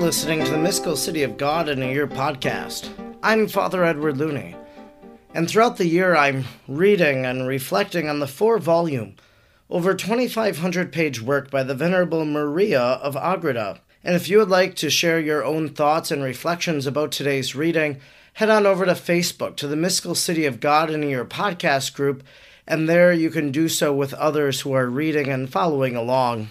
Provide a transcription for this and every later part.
listening to the Mystical City of God in a Year podcast. I'm Father Edward Looney, and throughout the year I'm reading and reflecting on the four volume, over 2,500 page work by the Venerable Maria of Agreda. And if you would like to share your own thoughts and reflections about today's reading, head on over to Facebook to the Mystical City of God in a Year podcast group, and there you can do so with others who are reading and following along.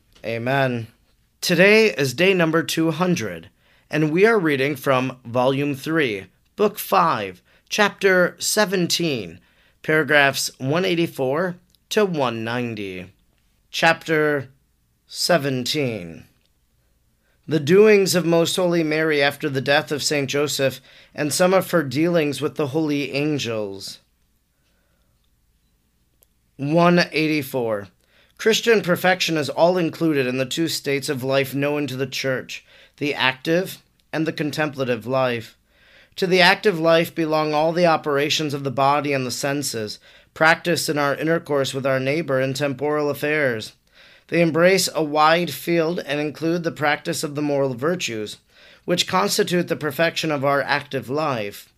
Amen. Today is day number 200, and we are reading from Volume 3, Book 5, Chapter 17, paragraphs 184 to 190. Chapter 17 The doings of Most Holy Mary after the death of Saint Joseph, and some of her dealings with the holy angels. 184. Christian perfection is all included in the two states of life known to the Church the active and the contemplative life. To the active life belong all the operations of the body and the senses, practiced in our intercourse with our neighbor in temporal affairs. They embrace a wide field and include the practice of the moral virtues, which constitute the perfection of our active life.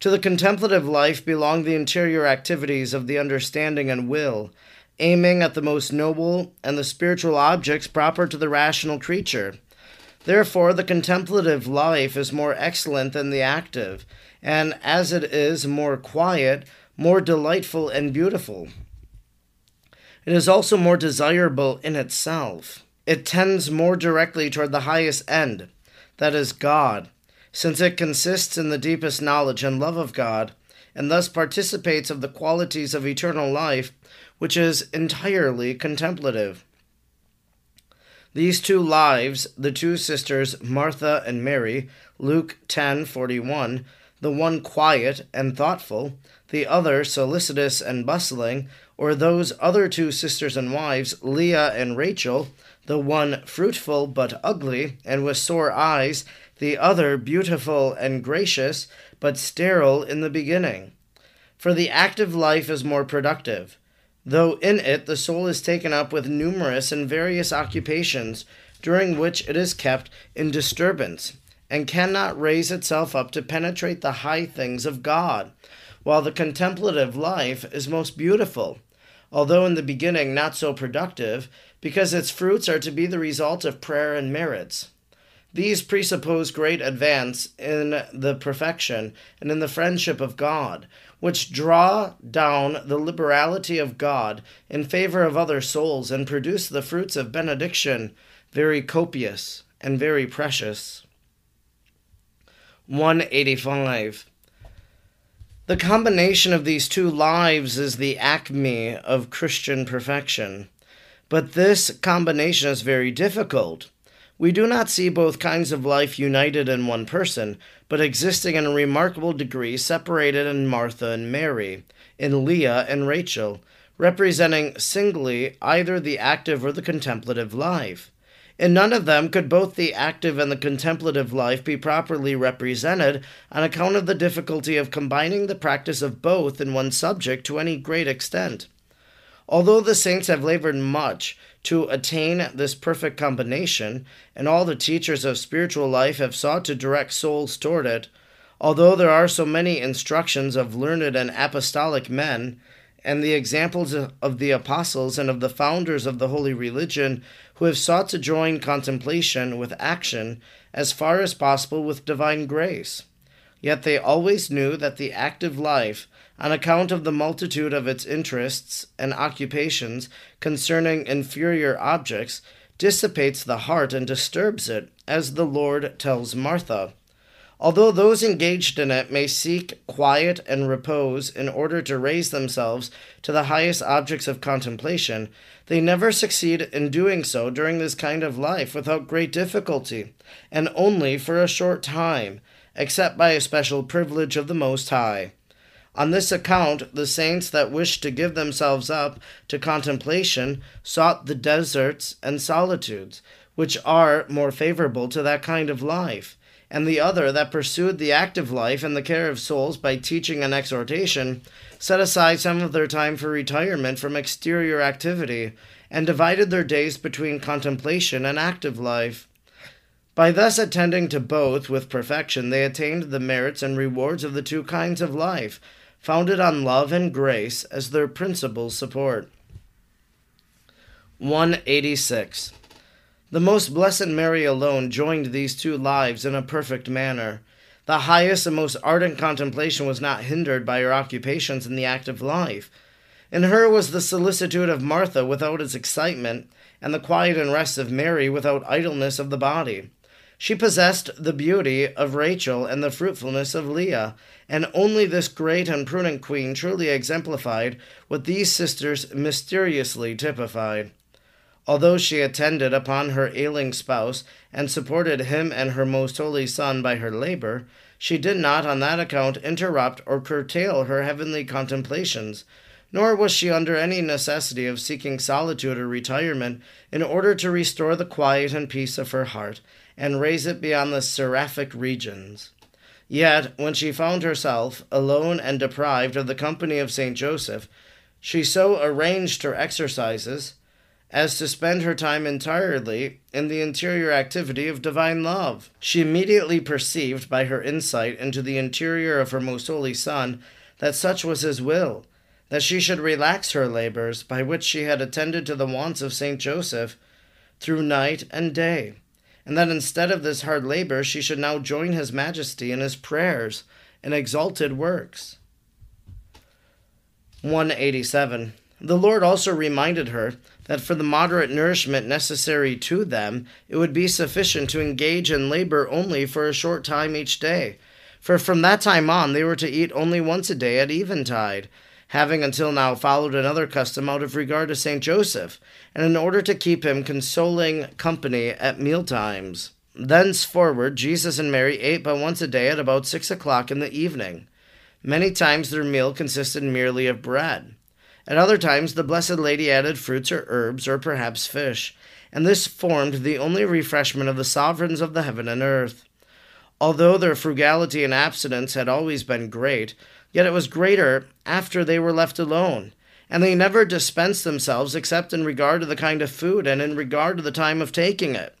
To the contemplative life belong the interior activities of the understanding and will, aiming at the most noble and the spiritual objects proper to the rational creature. Therefore, the contemplative life is more excellent than the active, and as it is more quiet, more delightful and beautiful. It is also more desirable in itself. It tends more directly toward the highest end, that is, God, since it consists in the deepest knowledge and love of God, and thus participates of the qualities of eternal life which is entirely contemplative. These two lives, the two sisters Martha and Mary, Luke 10:41, the one quiet and thoughtful, the other solicitous and bustling, or those other two sisters and wives, Leah and Rachel, the one fruitful but ugly and with sore eyes, the other beautiful and gracious but sterile in the beginning. For the active life is more productive though in it the soul is taken up with numerous and various occupations, during which it is kept in disturbance, and cannot raise itself up to penetrate the high things of God, while the contemplative life is most beautiful, although in the beginning not so productive, because its fruits are to be the result of prayer and merits. These presuppose great advance in the perfection and in the friendship of God, which draw down the liberality of God in favor of other souls and produce the fruits of benediction, very copious and very precious. 185. The combination of these two lives is the acme of Christian perfection. But this combination is very difficult we do not see both kinds of life united in one person, but existing in a remarkable degree separated in Martha and Mary, in Leah and Rachel, representing singly either the active or the contemplative life. In none of them could both the active and the contemplative life be properly represented on account of the difficulty of combining the practice of both in one subject to any great extent. Although the saints have labored much to attain this perfect combination, and all the teachers of spiritual life have sought to direct souls toward it, although there are so many instructions of learned and apostolic men, and the examples of the apostles and of the founders of the holy religion who have sought to join contemplation with action as far as possible with divine grace. Yet they always knew that the active life, on account of the multitude of its interests and occupations concerning inferior objects, dissipates the heart and disturbs it, as the Lord tells Martha. Although those engaged in it may seek quiet and repose in order to raise themselves to the highest objects of contemplation, they never succeed in doing so during this kind of life without great difficulty, and only for a short time, except by a special privilege of the Most High. On this account, the saints that wished to give themselves up to contemplation sought the deserts and solitudes, which are more favorable to that kind of life and the other that pursued the active life and the care of souls by teaching and exhortation, set aside some of their time for retirement from exterior activity, and divided their days between contemplation and active life. By thus attending to both with perfection, they attained the merits and rewards of the two kinds of life, founded on love and grace as their principal support. 186. The most blessed Mary alone joined these two lives in a perfect manner. The highest and most ardent contemplation was not hindered by her occupations in the active life. In her was the solicitude of Martha without its excitement, and the quiet and rest of Mary without idleness of the body. She possessed the beauty of Rachel and the fruitfulness of Leah, and only this great and prudent queen truly exemplified what these sisters mysteriously typified. Although she attended upon her ailing spouse, and supported him and her most holy Son by her labor, she did not on that account interrupt or curtail her heavenly contemplations, nor was she under any necessity of seeking solitude or retirement in order to restore the quiet and peace of her heart, and raise it beyond the seraphic regions. Yet, when she found herself alone and deprived of the company of Saint Joseph, she so arranged her exercises as to spend her time entirely in the interior activity of divine love. She immediately perceived by her insight into the interior of her most holy Son that such was his will, that she should relax her labors by which she had attended to the wants of Saint Joseph through night and day, and that instead of this hard labor she should now join his majesty in his prayers and exalted works. 187. The Lord also reminded her that for the moderate nourishment necessary to them, it would be sufficient to engage in labor only for a short time each day. For from that time on they were to eat only once a day at eventide, having until now followed another custom out of regard to Saint Joseph, and in order to keep him consoling company at meal times. Thenceforward Jesus and Mary ate but once a day at about six o'clock in the evening. Many times their meal consisted merely of bread. At other times, the Blessed Lady added fruits or herbs, or perhaps fish, and this formed the only refreshment of the sovereigns of the heaven and earth. Although their frugality and abstinence had always been great, yet it was greater after they were left alone, and they never dispensed themselves except in regard to the kind of food and in regard to the time of taking it.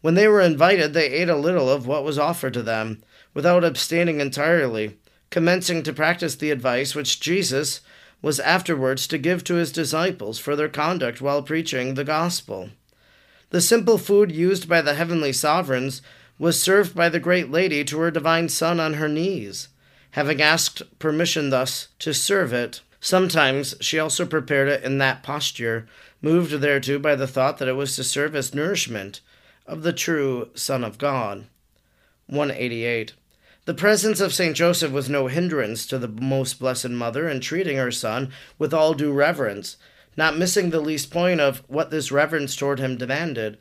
When they were invited, they ate a little of what was offered to them, without abstaining entirely, commencing to practice the advice which Jesus, was afterwards to give to his disciples for their conduct while preaching the gospel. The simple food used by the heavenly sovereigns was served by the great lady to her divine Son on her knees, having asked permission thus to serve it. Sometimes she also prepared it in that posture, moved thereto by the thought that it was to serve as nourishment of the true Son of God. 188. The presence of Saint Joseph was no hindrance to the most blessed mother in treating her son with all due reverence, not missing the least point of what this reverence toward him demanded.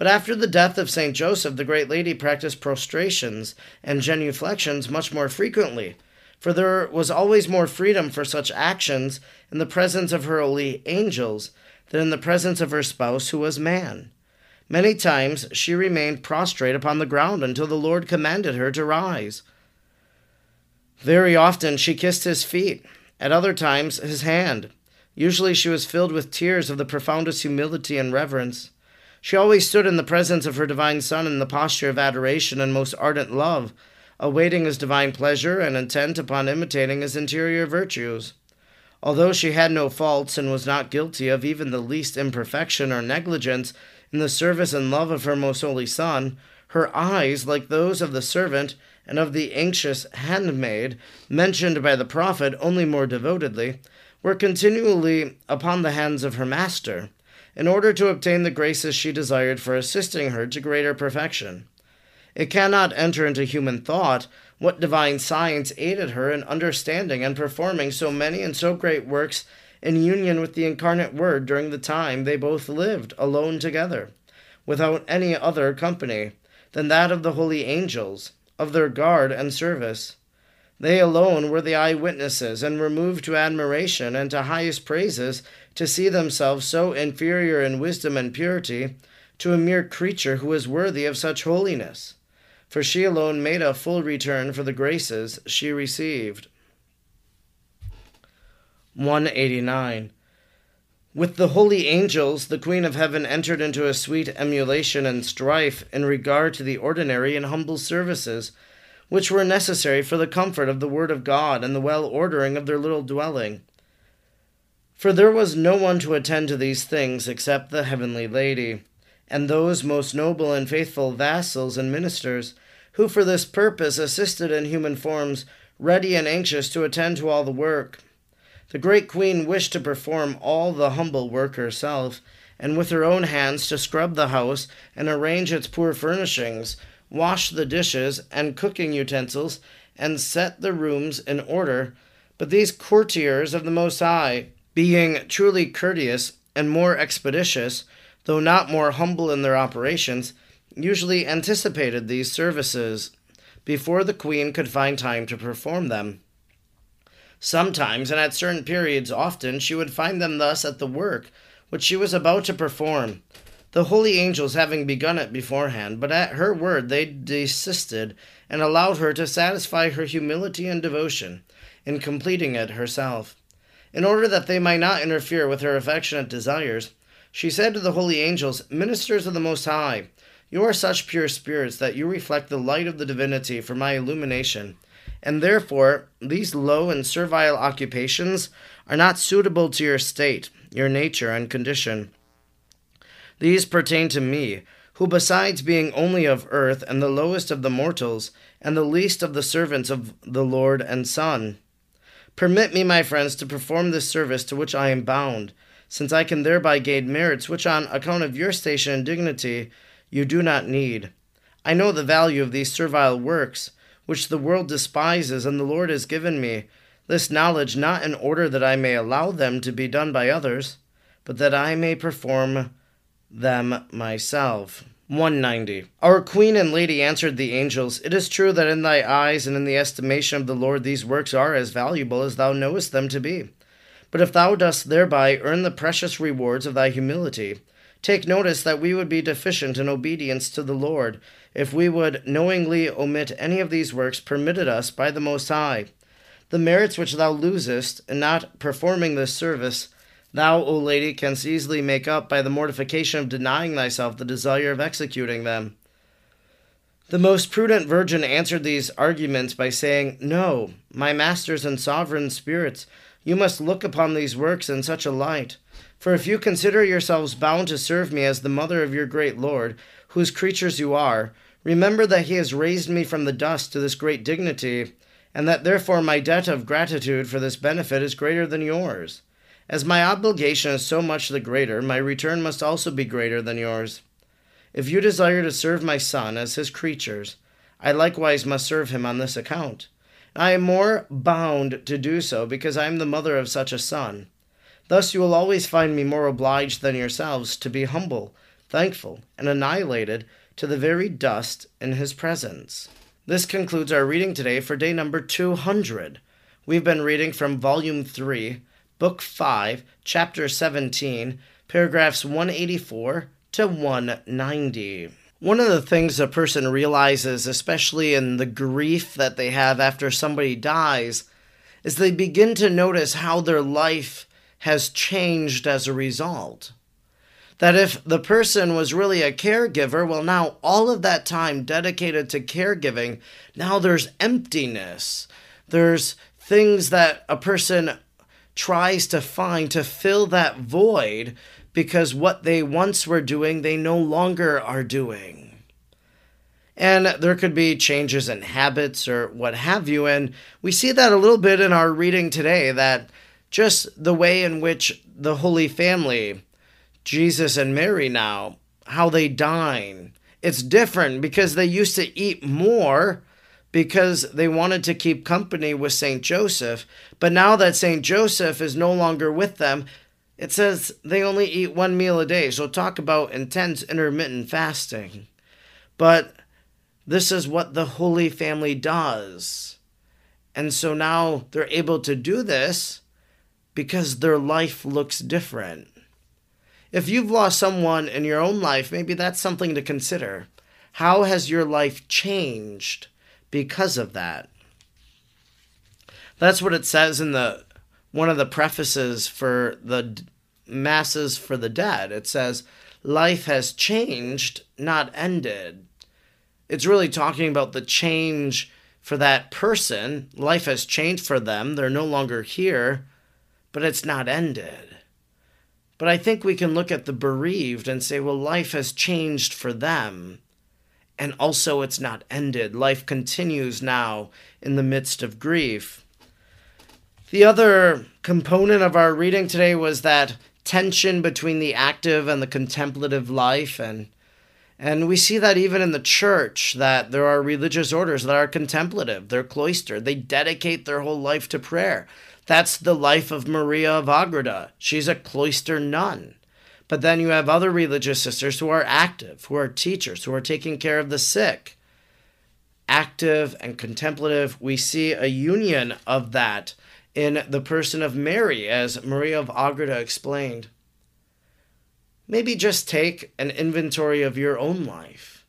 But after the death of Saint Joseph, the great lady practiced prostrations and genuflections much more frequently, for there was always more freedom for such actions in the presence of her holy angels than in the presence of her spouse, who was man. Many times she remained prostrate upon the ground until the Lord commanded her to rise. Very often she kissed his feet, at other times his hand. Usually she was filled with tears of the profoundest humility and reverence. She always stood in the presence of her divine Son in the posture of adoration and most ardent love, awaiting his divine pleasure and intent upon imitating his interior virtues. Although she had no faults and was not guilty of even the least imperfection or negligence, in the service and love of her most holy Son, her eyes, like those of the servant, and of the anxious handmaid mentioned by the prophet only more devotedly, were continually upon the hands of her master, in order to obtain the graces she desired for assisting her to greater perfection. It cannot enter into human thought what divine science aided her in understanding and performing so many and so great works in union with the incarnate Word during the time they both lived alone together, without any other company than that of the holy angels, of their guard and service. They alone were the eyewitnesses, and were moved to admiration and to highest praises to see themselves so inferior in wisdom and purity to a mere creature who was worthy of such holiness. For she alone made a full return for the graces she received. 189. With the holy angels, the Queen of Heaven entered into a sweet emulation and strife in regard to the ordinary and humble services which were necessary for the comfort of the Word of God and the well ordering of their little dwelling. For there was no one to attend to these things except the heavenly Lady, and those most noble and faithful vassals and ministers, who for this purpose assisted in human forms, ready and anxious to attend to all the work. The great queen wished to perform all the humble work herself, and with her own hands to scrub the house and arrange its poor furnishings, wash the dishes and cooking utensils, and set the rooms in order. But these courtiers of the Most High, being truly courteous and more expeditious, though not more humble in their operations, usually anticipated these services before the queen could find time to perform them. Sometimes, and at certain periods often, she would find them thus at the work which she was about to perform, the holy angels having begun it beforehand, but at her word they desisted and allowed her to satisfy her humility and devotion in completing it herself. In order that they might not interfere with her affectionate desires, she said to the holy angels, Ministers of the Most High, you are such pure spirits that you reflect the light of the divinity for my illumination and therefore these low and servile occupations are not suitable to your state, your nature, and condition. These pertain to me, who, besides being only of earth, and the lowest of the mortals, and the least of the servants of the Lord and Son. Permit me, my friends, to perform this service to which I am bound, since I can thereby gain merits which, on account of your station and dignity, you do not need. I know the value of these servile works which the world despises, and the Lord has given me this knowledge not in order that I may allow them to be done by others, but that I may perform them myself. 190. Our Queen and Lady answered the angels, It is true that in thy eyes and in the estimation of the Lord these works are as valuable as thou knowest them to be. But if thou dost thereby earn the precious rewards of thy humility, take notice that we would be deficient in obedience to the Lord, if we would knowingly omit any of these works permitted us by the Most High. The merits which thou losest in not performing this service, thou, O lady, canst easily make up by the mortification of denying thyself the desire of executing them. The most prudent virgin answered these arguments by saying, No, my masters and sovereign spirits, you must look upon these works in such a light. For if you consider yourselves bound to serve me as the mother of your great Lord, whose creatures you are, remember that he has raised me from the dust to this great dignity, and that therefore my debt of gratitude for this benefit is greater than yours. As my obligation is so much the greater, my return must also be greater than yours. If you desire to serve my son as his creatures, I likewise must serve him on this account. I am more bound to do so because I am the mother of such a son. Thus you will always find me more obliged than yourselves to be humble thankful, and annihilated to the very dust in his presence. This concludes our reading today for day number 200. We've been reading from Volume 3, Book 5, Chapter 17, paragraphs 184 to 190. One of the things a person realizes, especially in the grief that they have after somebody dies, is they begin to notice how their life has changed as a result that if the person was really a caregiver, well, now all of that time dedicated to caregiving, now there's emptiness. There's things that a person tries to find to fill that void because what they once were doing, they no longer are doing. And there could be changes in habits or what have you. And we see that a little bit in our reading today that just the way in which the Holy Family, Jesus and Mary now, how they dine, it's different because they used to eat more because they wanted to keep company with St. Joseph. But now that St. Joseph is no longer with them, it says they only eat one meal a day. So talk about intense intermittent fasting. But this is what the Holy Family does. And so now they're able to do this because their life looks different. If you've lost someone in your own life, maybe that's something to consider. How has your life changed because of that? That's what it says in the one of the prefaces for the masses for the dead. It says, "Life has changed, not ended." It's really talking about the change for that person. Life has changed for them. They're no longer here, but it's not ended. But I think we can look at the bereaved and say, well, life has changed for them. And also, it's not ended. Life continues now in the midst of grief. The other component of our reading today was that tension between the active and the contemplative life. And, and we see that even in the church, that there are religious orders that are contemplative, they're cloistered, they dedicate their whole life to prayer. That's the life of Maria of Agreda. She's a cloister nun. But then you have other religious sisters who are active, who are teachers, who are taking care of the sick. Active and contemplative, we see a union of that in the person of Mary, as Maria of Agreda explained. Maybe just take an inventory of your own life.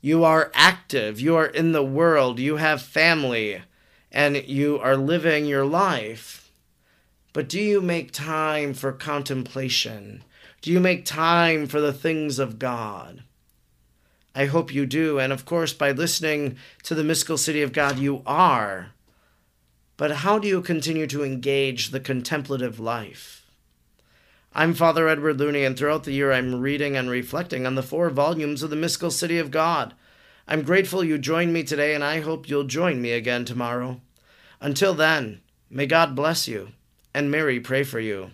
You are active, you are in the world, you have family, and you are living your life. But do you make time for contemplation? Do you make time for the things of God? I hope you do. And of course, by listening to the mystical city of God, you are. But how do you continue to engage the contemplative life? I'm Father Edward Looney, and throughout the year I'm reading and reflecting on the four volumes of the mystical city of God. I'm grateful you joined me today, and I hope you'll join me again tomorrow. Until then, may God bless you, and Mary pray for you.